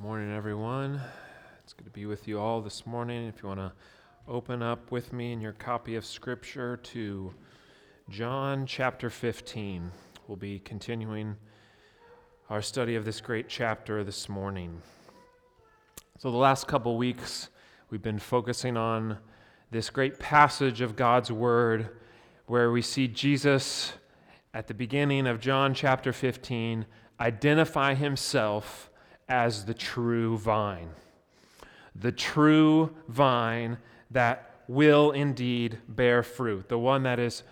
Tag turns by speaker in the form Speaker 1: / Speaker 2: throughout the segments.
Speaker 1: Morning, everyone. It's good to be with you all this morning. If you want to open up with me in your copy of Scripture to John chapter 15, we'll be continuing our study of this great chapter this morning. So, the last couple weeks, we've been focusing on this great passage of God's Word where we see Jesus at the beginning of John chapter 15 identify himself as the true vine. The true vine that will indeed bear fruit, the one that is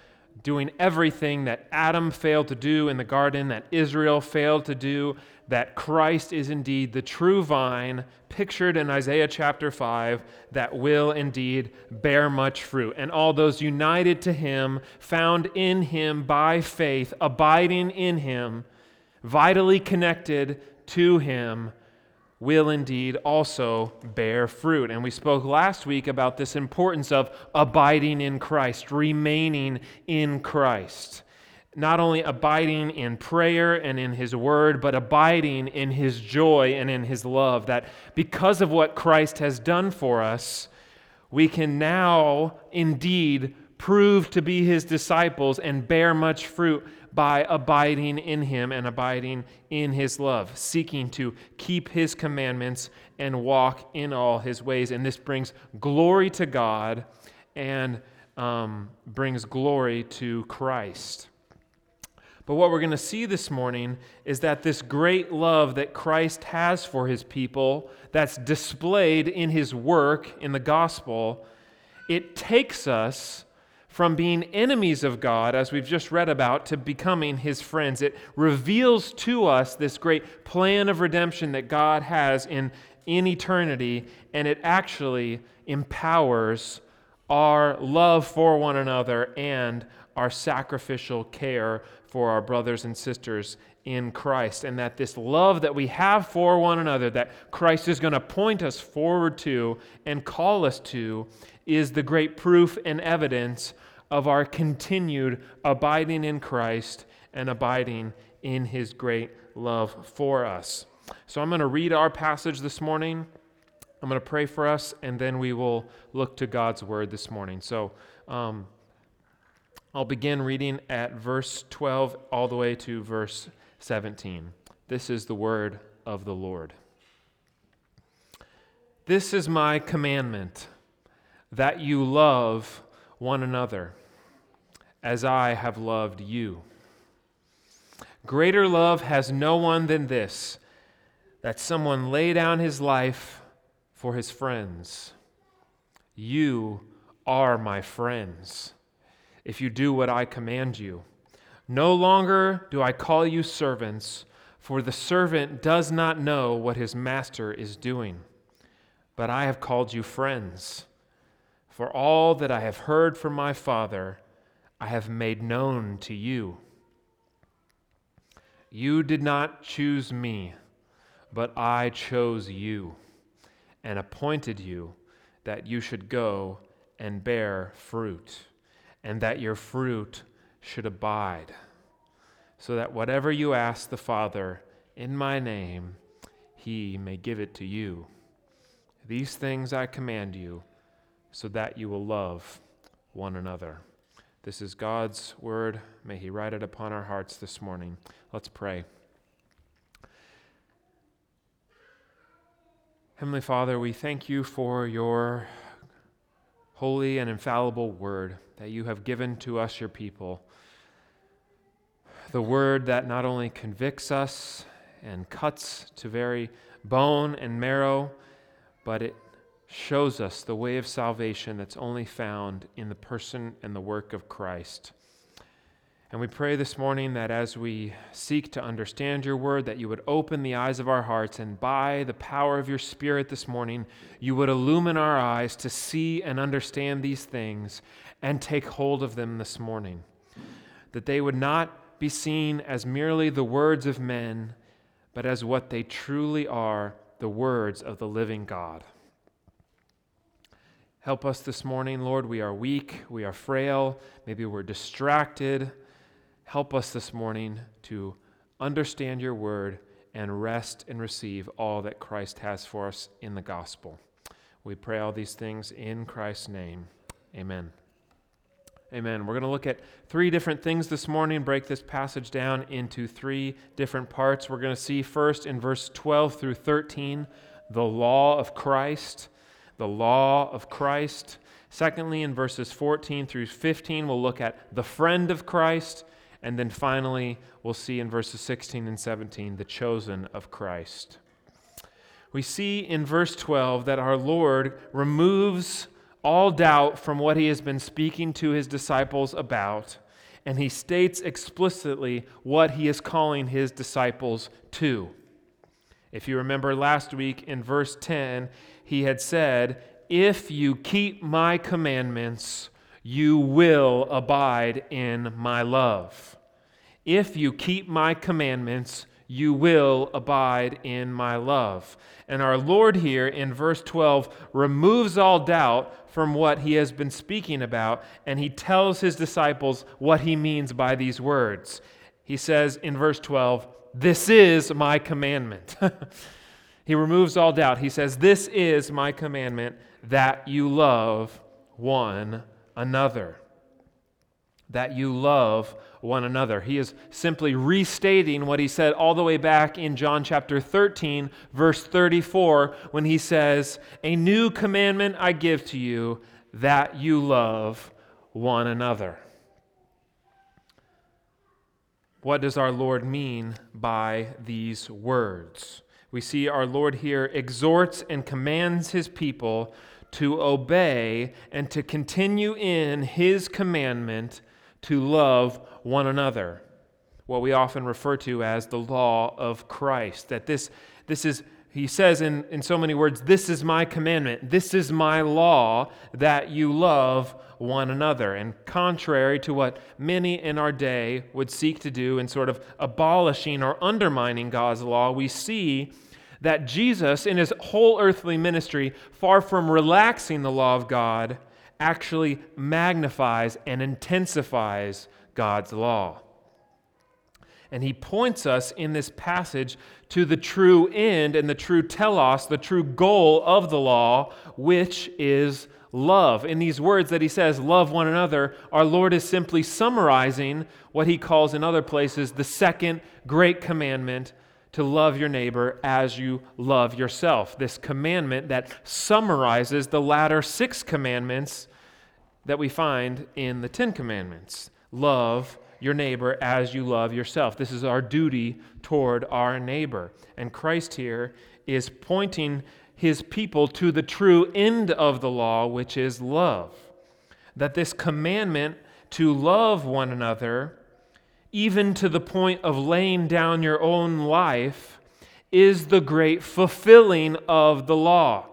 Speaker 1: doing everything that Adam failed to do in the garden, that Israel failed to do, that Christ is indeed the true vine, pictured in Isaiah chapter 5, that will indeed bear much fruit. And all those united to him, found in him by faith, abiding in him, vitally connected to him will indeed also bear fruit. And we spoke last week about this importance of abiding in Christ, remaining in Christ. Not only abiding in prayer and in His Word, but abiding in His joy and in His love. That because of what Christ has done for us, we can now indeed prove to be His disciples and bear much fruit by abiding in him and abiding in his love, seeking to keep his commandments and walk in all his ways. And this brings glory to God and um, brings glory to Christ. But what we're going to see this morning is that this great love that Christ has for his people, that's displayed in his work in the gospel, it takes us from being enemies of God, as we've just read about, to becoming his friends. It reveals to us this great plan of redemption that God has in, in eternity, and it actually empowers our love for one another and our sacrificial care for our brothers and sisters in Christ. And that this love that we have for one another, that Christ is going to point us forward to and call us to, is the great proof and evidence of our continued abiding in Christ and abiding in his great love for us. So I'm going to read our passage this morning. I'm going to pray for us, and then we will look to God's word this morning. So um, I'll begin reading at verse 12 all the way to verse 17. This is the word of the Lord. This is my commandment that you love one another as I have loved you. Greater love has no one than this that someone lay down his life for his friends. You are my friends if you do what I command you. No longer do I call you servants, for the servant does not know what his master is doing. But I have called you friends. For all that I have heard from my Father, I have made known to you. You did not choose me, but I chose you and appointed you that you should go and bear fruit, and that your fruit should abide, so that whatever you ask the Father in my name, he may give it to you. These things I command you so that you will love one another. This is God's word. May He write it upon our hearts this morning. Let's pray. Heavenly Father, we thank you for your holy and infallible word that you have given to us, your people. The word that not only convicts us and cuts to very bone and marrow, but it shows us the way of salvation that's only found in the person and the work of Christ. And we pray this morning that as we seek to understand your word, that you would open the eyes of our hearts, and by the power of your Spirit this morning, you would illumine our eyes to see and understand these things and take hold of them this morning. That they would not be seen as merely the words of men, but as what they truly are the words of the living God. Help us this morning, Lord. We are weak, we are frail, maybe we're distracted. Help us this morning to understand your word and rest and receive all that Christ has for us in the gospel. We pray all these things in Christ's name. Amen. Amen. We're going to look at three different things this morning, break this passage down into three different parts. We're going to see first in verse 12 through 13 the law of Christ. The law of Christ. Secondly, in verses 14 through 15, we'll look at the friend of Christ. And then finally, we'll see in verses 16 and 17 the chosen of Christ. We see in verse 12 that our Lord removes all doubt from what he has been speaking to his disciples about, and he states explicitly what he is calling his disciples to. If you remember last week in verse 10, he had said, If you keep my commandments, you will abide in my love. If you keep my commandments, you will abide in my love. And our Lord here in verse 12 removes all doubt from what he has been speaking about, and he tells his disciples what he means by these words. He says in verse 12, This is my commandment. he removes all doubt. He says, This is my commandment that you love one another. That you love one another. He is simply restating what he said all the way back in John chapter 13, verse 34, when he says, A new commandment I give to you, that you love one another. What does our Lord mean by these words? We see our Lord here exhorts and commands his people to obey and to continue in his commandment to love one another, what we often refer to as the law of Christ. That this, this is, he says in, in so many words, this is my commandment, this is my law, that you love one another. And contrary to what many in our day would seek to do in sort of abolishing or undermining God's law, we see that Jesus, in his whole earthly ministry, far from relaxing the law of God, actually magnifies and intensifies God's law. And he points us in this passage to the true end and the true telos, the true goal of the law, which is love. In these words that he says, love one another, our Lord is simply summarizing what he calls in other places the second great commandment to love your neighbor as you love yourself. This commandment that summarizes the latter six commandments that we find in the Ten Commandments love your neighbor as you love yourself. This is our duty toward our neighbor. And Christ here is pointing his people to the true end of the law, which is love. That this commandment to love one another, even to the point of laying down your own life, is the great fulfilling of the law.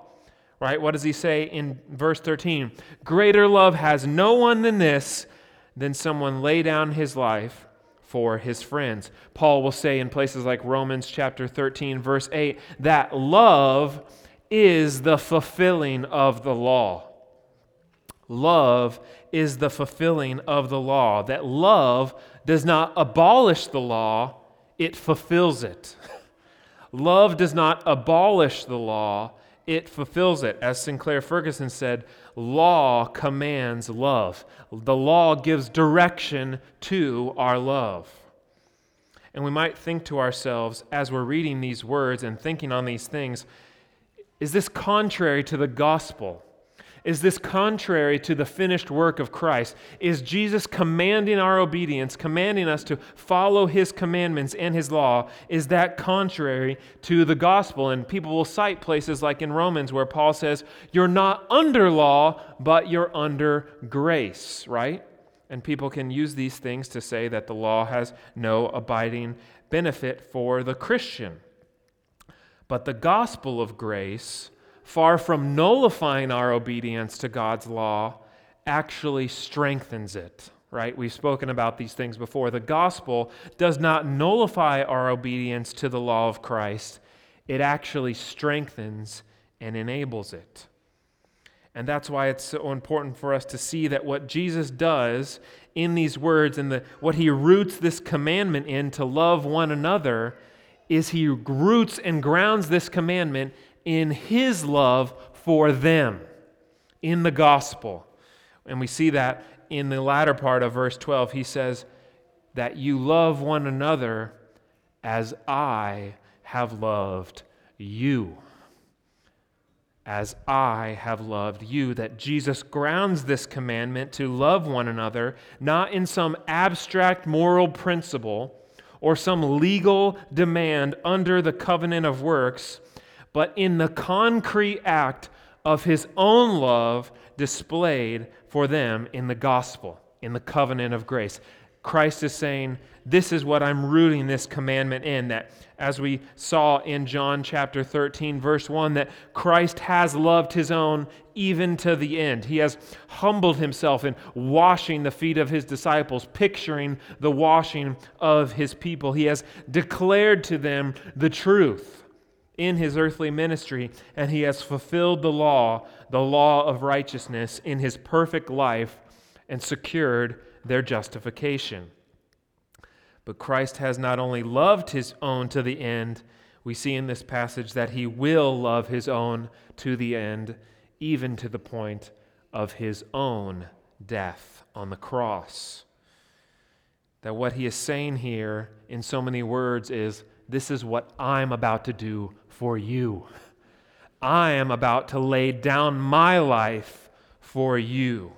Speaker 1: Right? What does he say in verse 13? Greater love has no one than this than someone lay down his life for his friends. Paul will say in places like Romans chapter 13 verse 8 that love is the fulfilling of the law. Love is the fulfilling of the law. That love does not abolish the law, it fulfills it. love does not abolish the law, it fulfills it. As Sinclair Ferguson said, law commands love. The law gives direction to our love. And we might think to ourselves as we're reading these words and thinking on these things, is this contrary to the gospel? Is this contrary to the finished work of Christ? Is Jesus commanding our obedience, commanding us to follow his commandments and his law? Is that contrary to the gospel? And people will cite places like in Romans where Paul says, You're not under law, but you're under grace, right? And people can use these things to say that the law has no abiding benefit for the Christian. But the gospel of grace far from nullifying our obedience to God's law, actually strengthens it, right? We've spoken about these things before. The gospel does not nullify our obedience to the law of Christ, it actually strengthens and enables it. And that's why it's so important for us to see that what Jesus does in these words and the, what he roots this commandment in to love one another is he roots and grounds this commandment in his love for them in the gospel. And we see that in the latter part of verse 12. He says, That you love one another as I have loved you. As I have loved you. That Jesus grounds this commandment to love one another, not in some abstract moral principle or some legal demand under the covenant of works, but in the concrete act of his own love displayed for them in the gospel, in the covenant of grace. Christ is saying, This is what I'm rooting this commandment in. That, as we saw in John chapter 13, verse 1, that Christ has loved his own even to the end. He has humbled himself in washing the feet of his disciples, picturing the washing of his people. He has declared to them the truth in his earthly ministry, and he has fulfilled the law, the law of righteousness, in his perfect life and secured their justification. But Christ has not only loved his own to the end, we see in this passage that he will love his own to the end, even to the point of his own death on the cross. That what he is saying here in so many words is this is what I'm about to do for you. I am about to lay down my life for you.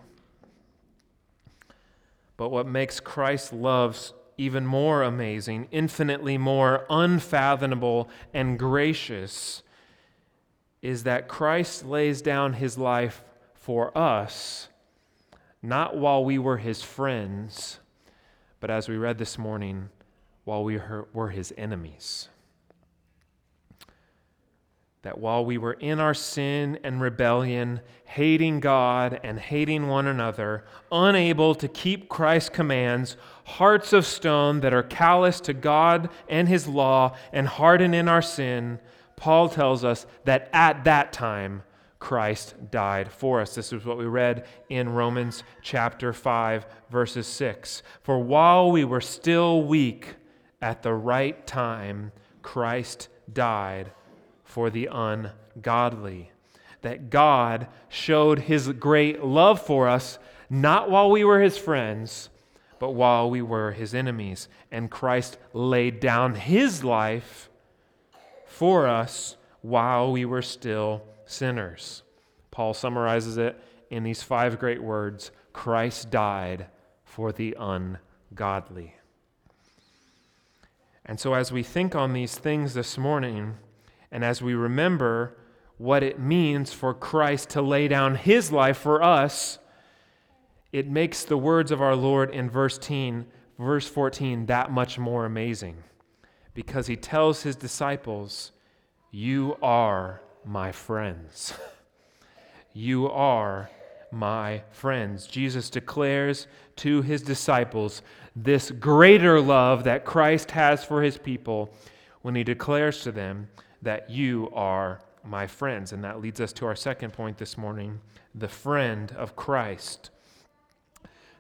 Speaker 1: But what makes Christ's love even more amazing, infinitely more unfathomable and gracious, is that Christ lays down his life for us, not while we were his friends, but as we read this morning, while we were his enemies that while we were in our sin and rebellion, hating God and hating one another, unable to keep Christ's commands, hearts of stone that are callous to God and His law and hardened in our sin, Paul tells us that at that time, Christ died for us. This is what we read in Romans chapter 5, verses 6. For while we were still weak, at the right time, Christ died for the ungodly. That God showed his great love for us not while we were his friends, but while we were his enemies. And Christ laid down his life for us while we were still sinners. Paul summarizes it in these five great words Christ died for the ungodly. And so, as we think on these things this morning, and as we remember what it means for Christ to lay down his life for us, it makes the words of our Lord in verse 10, verse 14 that much more amazing. Because he tells his disciples, You are my friends. you are my friends. Jesus declares to his disciples this greater love that Christ has for his people when he declares to them that you are my friends. And that leads us to our second point this morning the friend of Christ.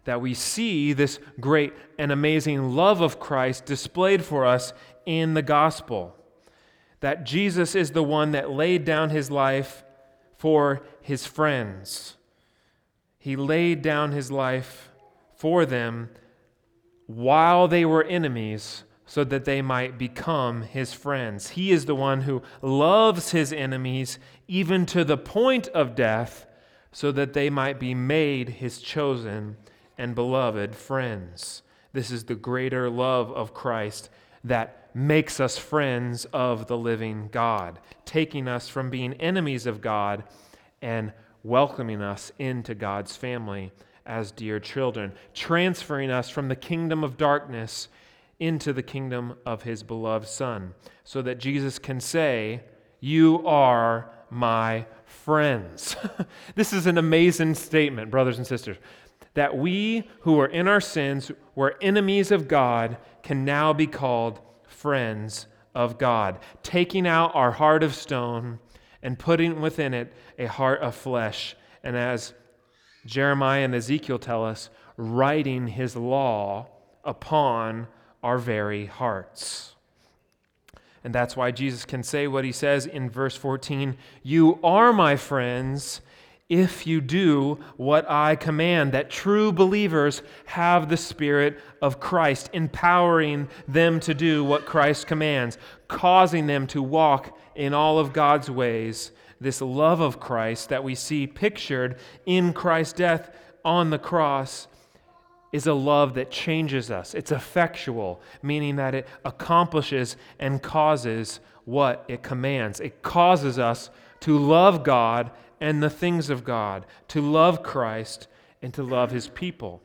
Speaker 1: That we see this great and amazing love of Christ displayed for us in the gospel. That Jesus is the one that laid down his life for his friends. He laid down his life for them while they were enemies so that they might become his friends. He is the one who loves his enemies even to the point of death, so that they might be made his chosen and beloved friends. This is the greater love of Christ that makes us friends of the living God, taking us from being enemies of God and welcoming us into God's family as dear children, transferring us from the kingdom of darkness into the kingdom of his beloved Son, so that Jesus can say, You are my friends. this is an amazing statement, brothers and sisters, that we who are in our sins, were enemies of God, can now be called friends of God, taking out our heart of stone and putting within it a heart of flesh. And as Jeremiah and Ezekiel tell us, writing his law upon our very hearts. And that's why Jesus can say what he says in verse 14 You are my friends if you do what I command. That true believers have the Spirit of Christ, empowering them to do what Christ commands, causing them to walk in all of God's ways. This love of Christ that we see pictured in Christ's death on the cross is a love that changes us. It's effectual, meaning that it accomplishes and causes what it commands. It causes us to love God and the things of God, to love Christ and to love his people.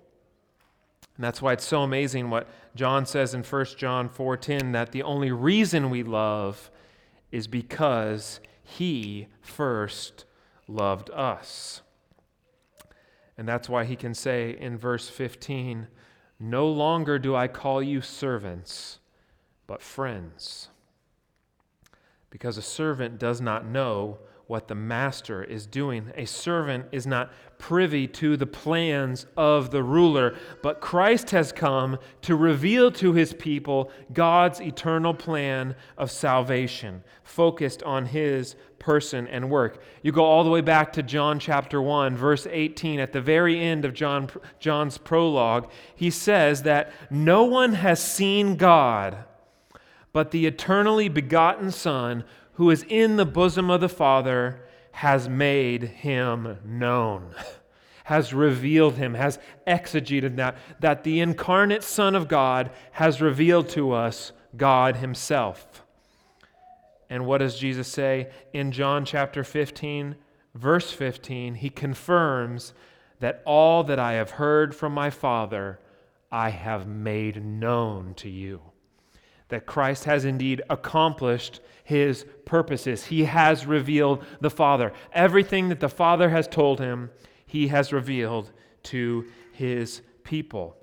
Speaker 1: And that's why it's so amazing what John says in 1 John 4:10 that the only reason we love is because he first loved us. And that's why he can say in verse 15, No longer do I call you servants, but friends. Because a servant does not know what the master is doing. A servant is not privy to the plans of the ruler, but Christ has come to reveal to his people God's eternal plan of salvation, focused on his person and work. You go all the way back to John chapter 1, verse 18, at the very end of John, John's prologue, he says that no one has seen God but the eternally begotten Son who is in the bosom of the Father, has made him known, has revealed him, has exegeted that, that the incarnate Son of God has revealed to us God himself. And what does Jesus say in John chapter 15, verse 15? He confirms that all that I have heard from my Father, I have made known to you that Christ has indeed accomplished his purposes. He has revealed the Father. Everything that the Father has told him, he has revealed to his people.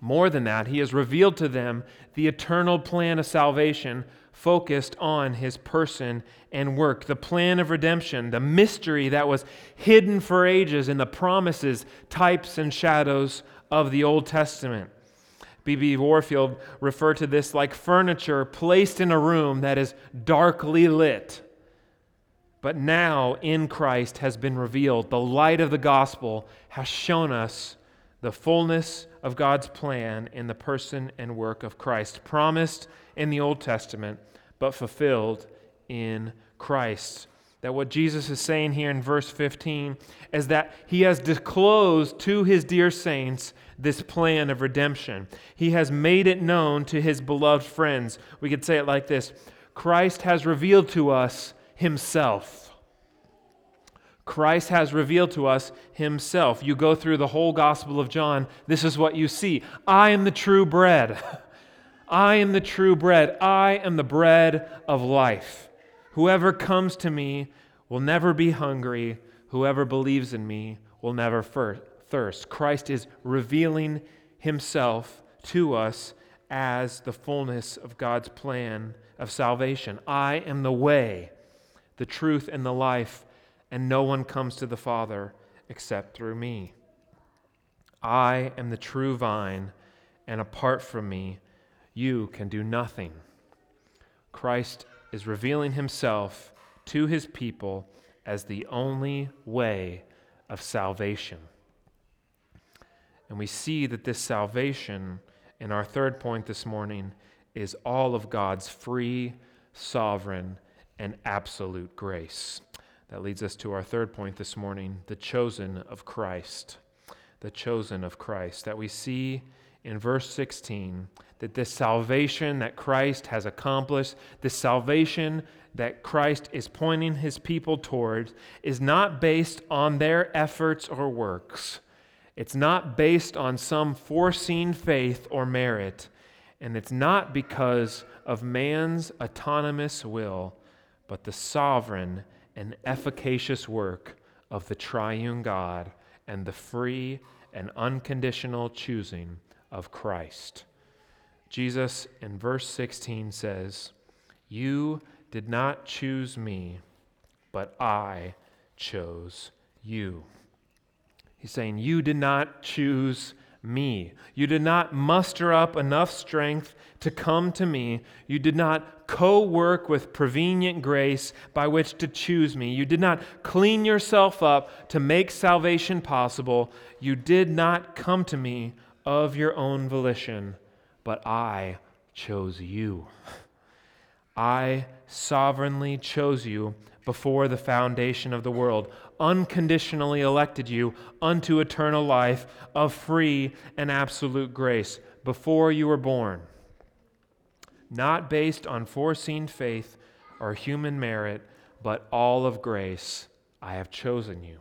Speaker 1: More than that, he has revealed to them the eternal plan of salvation focused on his person and work, the plan of redemption, the mystery that was hidden for ages in the promises, types, and shadows of the Old Testament. B.B. Warfield referred to this like furniture placed in a room that is darkly lit. But now in Christ has been revealed. The light of the gospel has shown us the fullness of God's plan in the person and work of Christ, promised in the Old Testament, but fulfilled in Christ. That what Jesus is saying here in verse 15 is that he has disclosed to his dear saints this plan of redemption. He has made it known to his beloved friends. We could say it like this Christ has revealed to us himself. Christ has revealed to us himself. You go through the whole Gospel of John, this is what you see I am the true bread. I am the true bread. I am the bread of life. Whoever comes to me will never be hungry. Whoever believes in me will never thirst. Christ is revealing himself to us as the fullness of God's plan of salvation. I am the way, the truth, and the life, and no one comes to the Father except through me. I am the true vine, and apart from me, you can do nothing. Christ is revealing himself to his people as the only way of salvation. And we see that this salvation, in our third point this morning, is all of God's free, sovereign, and absolute grace. That leads us to our third point this morning the chosen of Christ. The chosen of Christ. That we see in verse 16 that this salvation that Christ has accomplished, this salvation that Christ is pointing his people towards, is not based on their efforts or works. It's not based on some foreseen faith or merit, and it's not because of man's autonomous will, but the sovereign and efficacious work of the triune God and the free and unconditional choosing of Christ. Jesus in verse 16 says, You did not choose me, but I chose you. He's saying, You did not choose me. You did not muster up enough strength to come to me. You did not co work with prevenient grace by which to choose me. You did not clean yourself up to make salvation possible. You did not come to me of your own volition, but I chose you. I sovereignly chose you before the foundation of the world, unconditionally elected you unto eternal life of free and absolute grace before you were born, not based on foreseen faith or human merit, but all of grace. I have chosen you.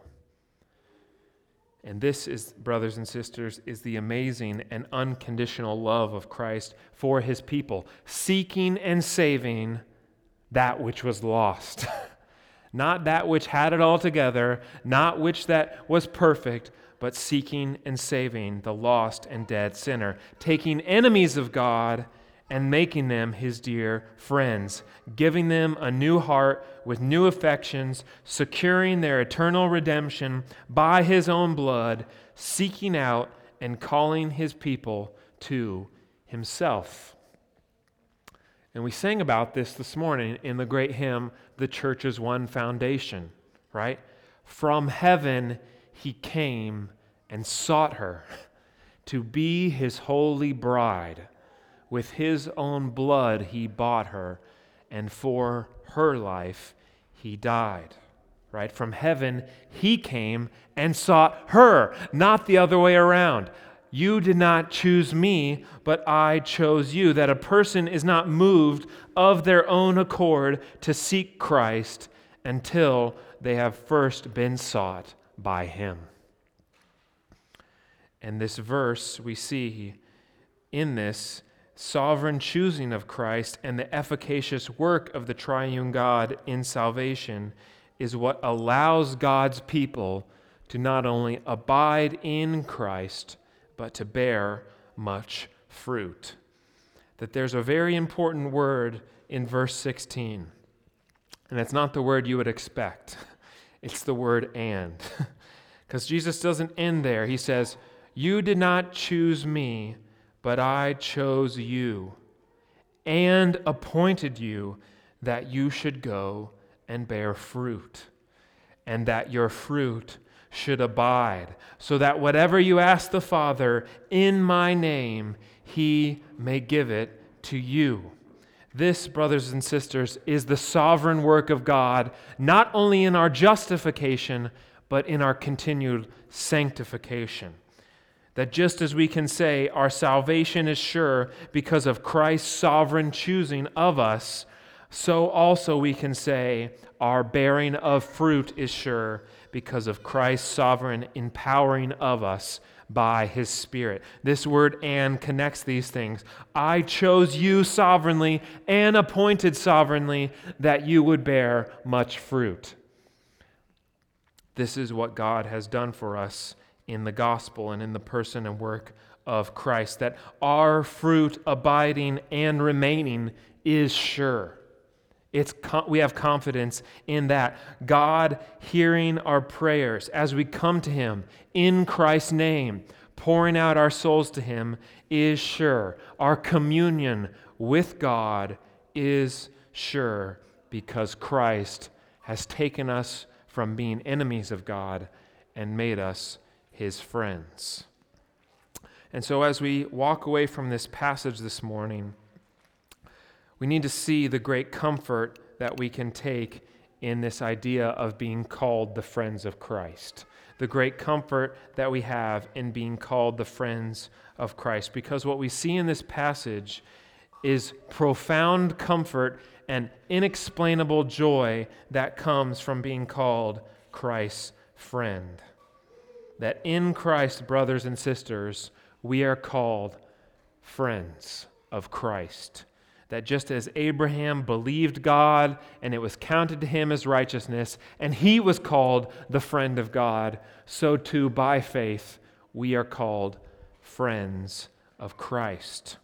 Speaker 1: And this is, brothers and sisters, is the amazing and unconditional love of Christ for his people, seeking and saving that which was lost. not that which had it all together, not which that was perfect, but seeking and saving the lost and dead sinner, taking enemies of God and making them his dear friends, giving them a new heart with new affections, securing their eternal redemption by his own blood, seeking out and calling his people to himself. And we sang about this this morning in the great hymn, The Church's One Foundation, right? From heaven he came and sought her to be his holy bride. With his own blood he bought her, and for her life he died. Right? From heaven he came and sought her, not the other way around. You did not choose me, but I chose you. That a person is not moved of their own accord to seek Christ until they have first been sought by him. And this verse, we see in this sovereign choosing of Christ and the efficacious work of the triune God in salvation is what allows God's people to not only abide in Christ but to bear much fruit. That there's a very important word in verse 16, and it's not the word you would expect, it's the word and. Because Jesus doesn't end there. He says, You did not choose me, but I chose you and appointed you that you should go and bear fruit, and that your fruit should abide, so that whatever you ask the Father in my name, he may give it to you. This, brothers and sisters, is the sovereign work of God, not only in our justification, but in our continued sanctification. That just as we can say our salvation is sure because of Christ's sovereign choosing of us, so also we can say our bearing of fruit is sure because of Christ's sovereign empowering of us by his Spirit. This word and connects these things. I chose you sovereignly and appointed sovereignly that you would bear much fruit. This is what God has done for us in the gospel and in the person and work of Christ, that our fruit abiding and remaining is sure. It's, we have confidence in that. God hearing our prayers as we come to Him in Christ's name, pouring out our souls to Him, is sure. Our communion with God is sure because Christ has taken us from being enemies of God and made us His friends. And so, as we walk away from this passage this morning, we need to see the great comfort that we can take in this idea of being called the friends of Christ. The great comfort that we have in being called the friends of Christ. Because what we see in this passage is profound comfort and inexplainable joy that comes from being called Christ's friend. That in Christ, brothers and sisters, we are called friends of Christ that just as Abraham believed God and it was counted to him as righteousness, and he was called the friend of God, so too by faith we are called friends of Christ.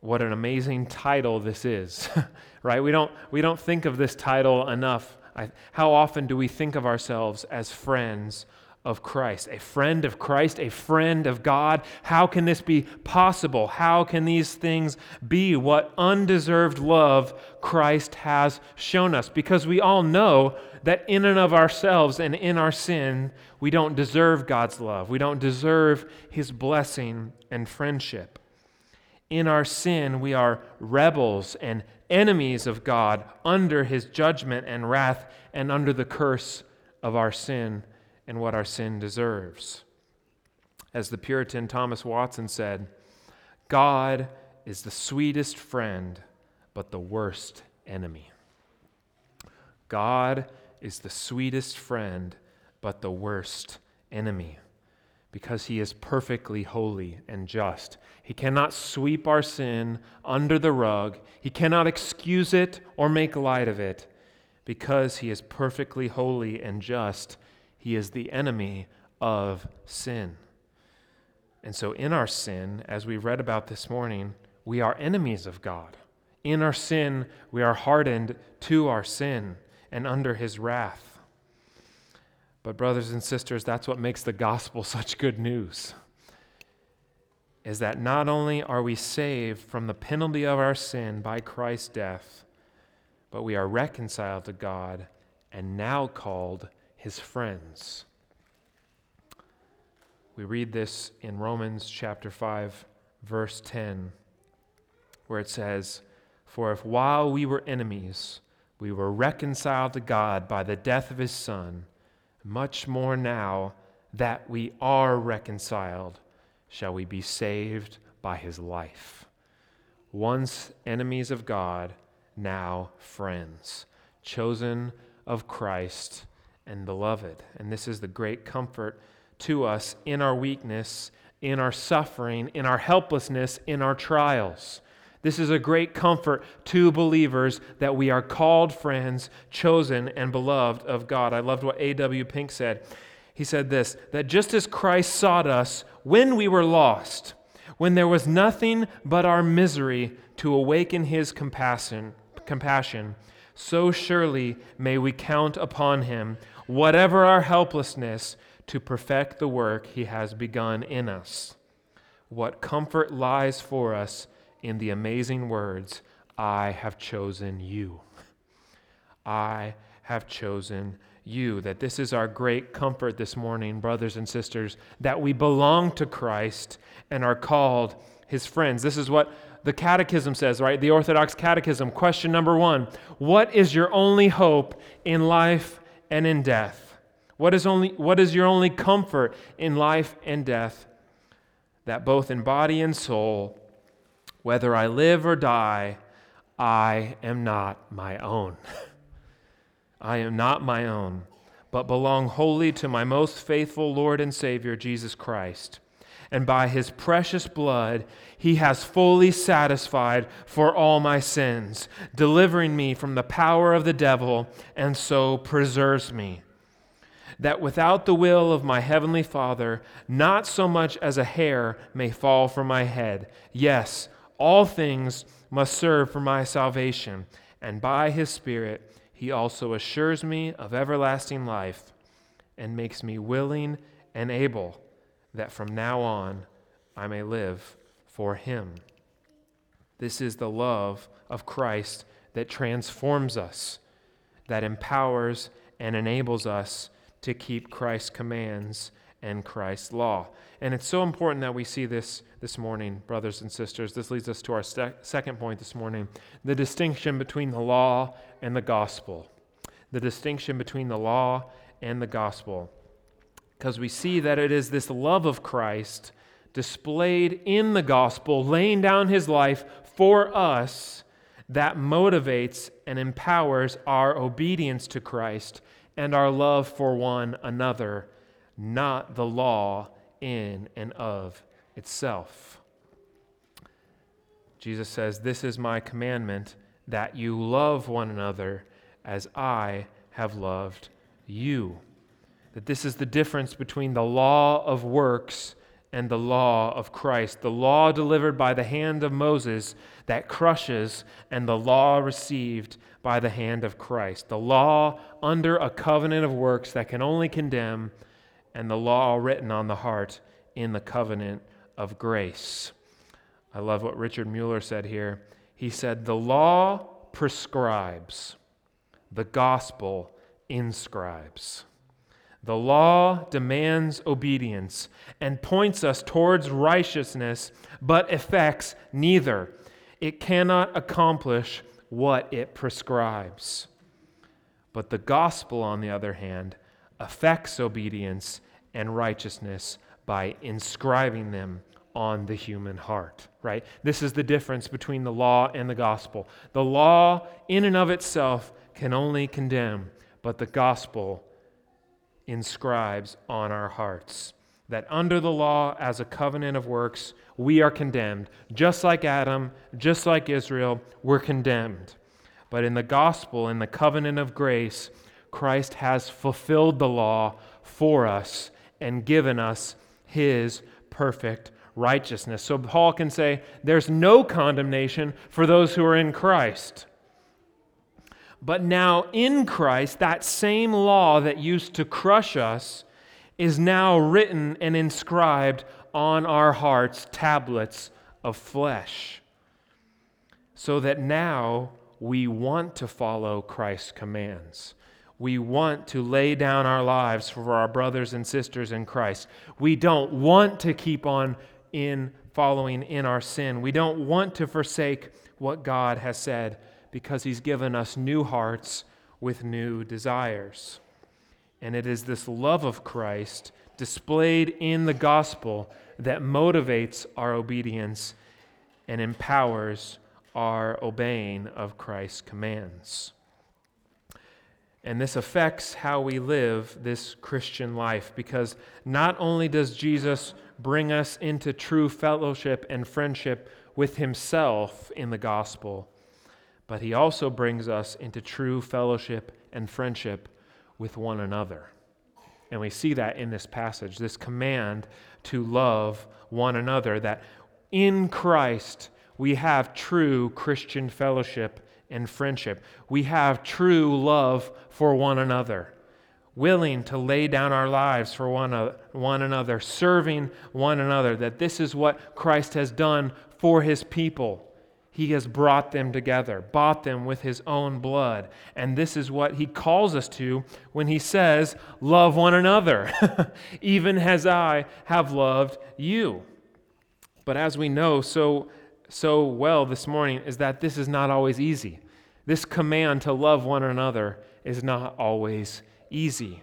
Speaker 1: What an amazing title this is, right? We don't, we don't think of this title enough. I, how often do we think of ourselves as friends of Christ, a friend of Christ, a friend of God. How can this be possible? How can these things be? What undeserved love Christ has shown us? Because we all know that in and of ourselves and in our sin, we don't deserve God's love. We don't deserve His blessing and friendship. In our sin, we are rebels and enemies of God under His judgment and wrath and under the curse of our sin and what our sin deserves. As the Puritan Thomas Watson said, God is the sweetest friend, but the worst enemy. God is the sweetest friend, but the worst enemy, because he is perfectly holy and just. He cannot sweep our sin under the rug, he cannot excuse it or make light of it. Because he is perfectly holy and just, he is the enemy of sin. And so, in our sin, as we read about this morning, we are enemies of God. In our sin, we are hardened to our sin and under his wrath. But, brothers and sisters, that's what makes the gospel such good news. Is that not only are we saved from the penalty of our sin by Christ's death, but we are reconciled to God and now called his friends. We read this in Romans chapter 5, verse 10, where it says, For if while we were enemies, we were reconciled to God by the death of his Son, much more now that we are reconciled, shall we be saved by his life. Once enemies of God, now friends, chosen of Christ and beloved. And this is the great comfort to us in our weakness, in our suffering, in our helplessness, in our trials. This is a great comfort to believers that we are called friends, chosen, and beloved of God. I loved what A.W. Pink said. He said this that just as Christ sought us when we were lost, when there was nothing but our misery to awaken his compassion, compassion so surely may we count upon him whatever our helplessness, to perfect the work he has begun in us. What comfort lies for us in the amazing words, I have chosen you. I have chosen you. That this is our great comfort this morning, brothers and sisters, that we belong to Christ and are called his friends. This is what the catechism says, right? The Orthodox Catechism. Question number one What is your only hope in life and in death? What is, only, what is your only comfort in life and death? That both in body and soul, whether I live or die, I am not my own. I am not my own, but belong wholly to my most faithful Lord and Savior, Jesus Christ. And by his precious blood, he has fully satisfied for all my sins, delivering me from the power of the devil, and so preserves me that without the will of my heavenly Father, not so much as a hair may fall from my head. Yes, all things must serve for my salvation, and by his Spirit he also assures me of everlasting life and makes me willing and able that from now on I may live for him. This is the love of Christ that transforms us, that empowers and enables us to keep Christ's commands and Christ's law. And it's so important that we see this this morning, brothers and sisters. This leads us to our second point this morning the distinction between the law and the gospel. The distinction between the law and the gospel. Because we see that it is this love of Christ displayed in the gospel, laying down his life for us, that motivates and empowers our obedience to Christ and our love for one another, not the law in and of itself. Jesus says, This is my commandment that you love one another as I have loved you. That this is the difference between the law of works and the law of Christ, the law delivered by the hand of Moses that crushes, and the law received by the hand of Christ. The law under a covenant of works that can only condemn, and the law written on the heart in the covenant of grace. I love what Richard Muller said here. He said, The law prescribes, the gospel inscribes. The law demands obedience and points us towards righteousness, but effects neither. It cannot accomplish what it prescribes. But the gospel, on the other hand, affects obedience and righteousness by inscribing them on the human heart, right? This is the difference between the law and the gospel. The law, in and of itself, can only condemn, but the gospel inscribes on our hearts that under the law, as a covenant of works, we are condemned. Just like Adam, just like Israel, we're condemned. But in the gospel, in the covenant of grace, Christ has fulfilled the law for us and given us his perfect righteousness. So Paul can say, There's no condemnation for those who are in Christ. But now in Christ, that same law that used to crush us is now written and inscribed on our hearts, tablets of flesh. So that now we want to follow Christ's commands. We want to lay down our lives for our brothers and sisters in Christ. We don't want to keep on in following in our sin. We don't want to forsake what God has said because He's given us new hearts with new desires. And it is this love of Christ displayed in the gospel that motivates our obedience and empowers our obeying of Christ's commands. And this affects how we live this Christian life because not only does Jesus bring us into true fellowship and friendship with himself in the gospel, but he also brings us into true fellowship and friendship with one another. And we see that in this passage, this command to love one another, that in Christ we have true Christian fellowship and friendship. We have true love for one another, willing to lay down our lives for one, uh, one another, serving one another, that this is what Christ has done for his people. He has brought them together, bought them with his own blood. And this is what he calls us to when he says, Love one another, even as I have loved you. But as we know so, so well this morning, is that this is not always easy. This command to love one another is not always easy.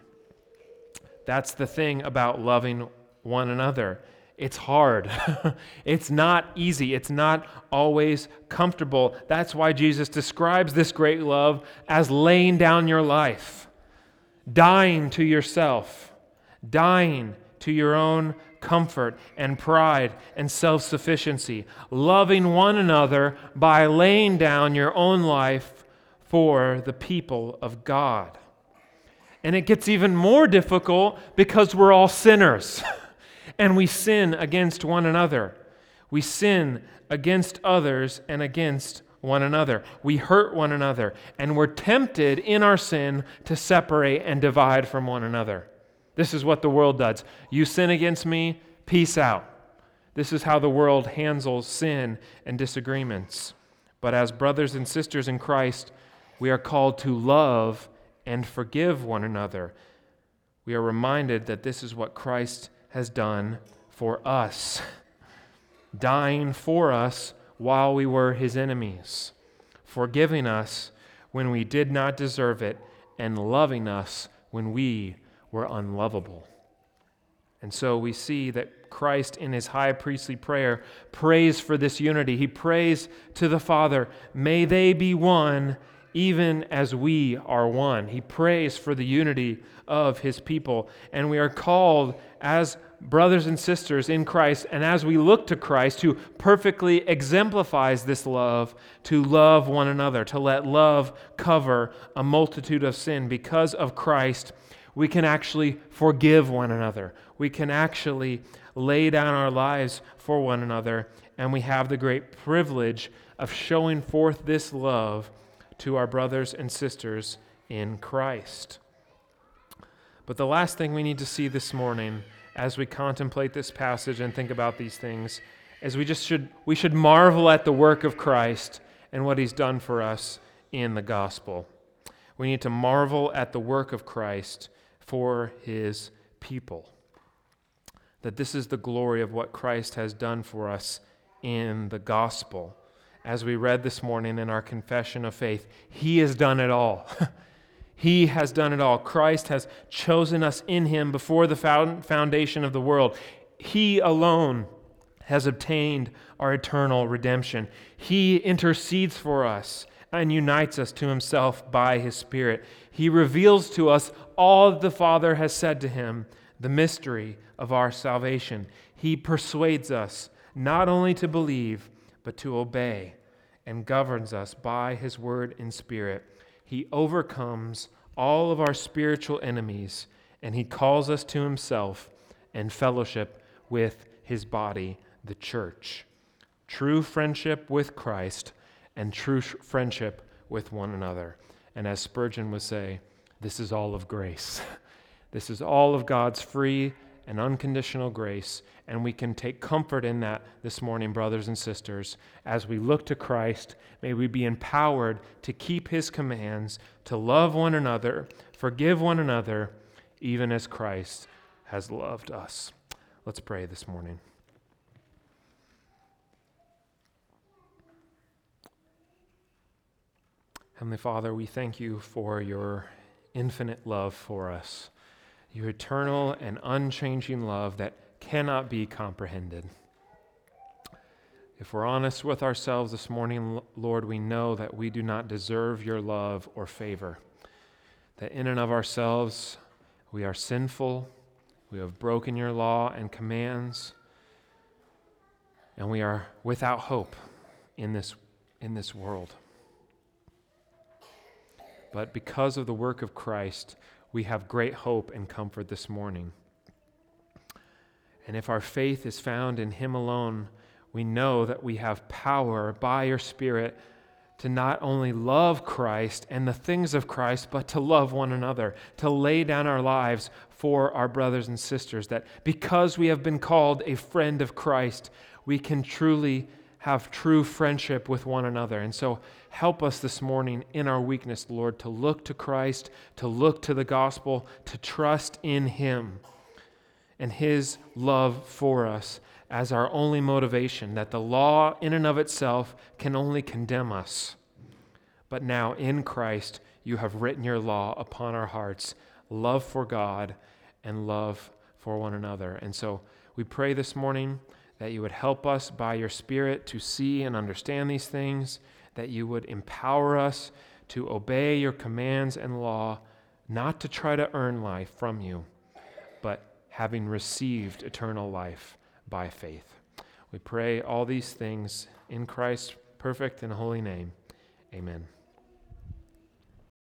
Speaker 1: That's the thing about loving one another it's hard. it's not easy. It's not always comfortable. That's why Jesus describes this great love as laying down your life, dying to yourself, dying to your own comfort and pride and self sufficiency, loving one another by laying down your own life for the people of God. And it gets even more difficult because we're all sinners. and we sin against one another. We sin against others and against one another. We hurt one another, and we're tempted in our sin to separate and divide from one another. This is what the world does. You sin against me, peace out. This is how the world handles sin and disagreements. But as brothers and sisters in Christ, we are called to love and forgive one another. We are reminded that this is what Christ has done for us, dying for us while we were his enemies, forgiving us when we did not deserve it, and loving us when we were unlovable. And so we see that Christ, in his high priestly prayer, prays for this unity. He prays to the Father, May they be one, even as we are one. He prays for the unity of his people. And we are called as brothers and sisters in Christ, and as we look to Christ, who perfectly exemplifies this love, to love one another, to let love cover a multitude of sin. Because of Christ, we can actually forgive one another. We can actually lay down our lives for one another, and we have the great privilege of showing forth this love to our brothers and sisters in Christ. But the last thing we need to see this morning as we contemplate this passage and think about these things is we just should we should marvel at the work of Christ and what he's done for us in the gospel. We need to marvel at the work of Christ for his people. That this is the glory of what Christ has done for us in the gospel. As we read this morning in our confession of faith, he has done it all. He has done it all. Christ has chosen us in Him before the foundation of the world. He alone has obtained our eternal redemption. He intercedes for us and unites us to Himself by His Spirit. He reveals to us all the Father has said to Him, the mystery of our salvation. He persuades us not only to believe, but to obey, and governs us by His word and Spirit he overcomes all of our spiritual enemies and he calls us to himself and fellowship with his body, the church. True friendship with Christ and true friendship with one another. And as Spurgeon would say, this is all of grace. this is all of God's free and unconditional grace. And we can take comfort in that this morning, brothers and sisters. As we look to Christ, may we be empowered to keep his commands, to love one another, forgive one another, even as Christ has loved us. Let's pray this morning. Heavenly Father, we thank you for your infinite love for us your eternal and unchanging love that cannot be comprehended. If we're honest with ourselves this morning, Lord, we know that we do not deserve your love or favor. That in and of ourselves, we are sinful, we have broken your law and commands, and we are without hope in this, in this world. But because of the work of Christ, we have great hope and comfort this morning. And if our faith is found in Him alone, we know that we have power by your Spirit to not only love Christ and the things of Christ, but to love one another, to lay down our lives for our brothers and sisters. That because we have been called a friend of Christ, we can truly have true friendship with one another. And so help us this morning in our weakness, Lord, to look to Christ, to look to the gospel, to trust in Him and His love for us as our only motivation, that the law in and of itself can only condemn us. But now in Christ, you have written your law upon our hearts love for God and love for one another. And so we pray this morning that you would help us by your Spirit to see and understand these things, that you would empower us to obey your commands and law, not to try to earn life from you, but having received eternal life by faith. We pray all these things in Christ's perfect and holy name. Amen.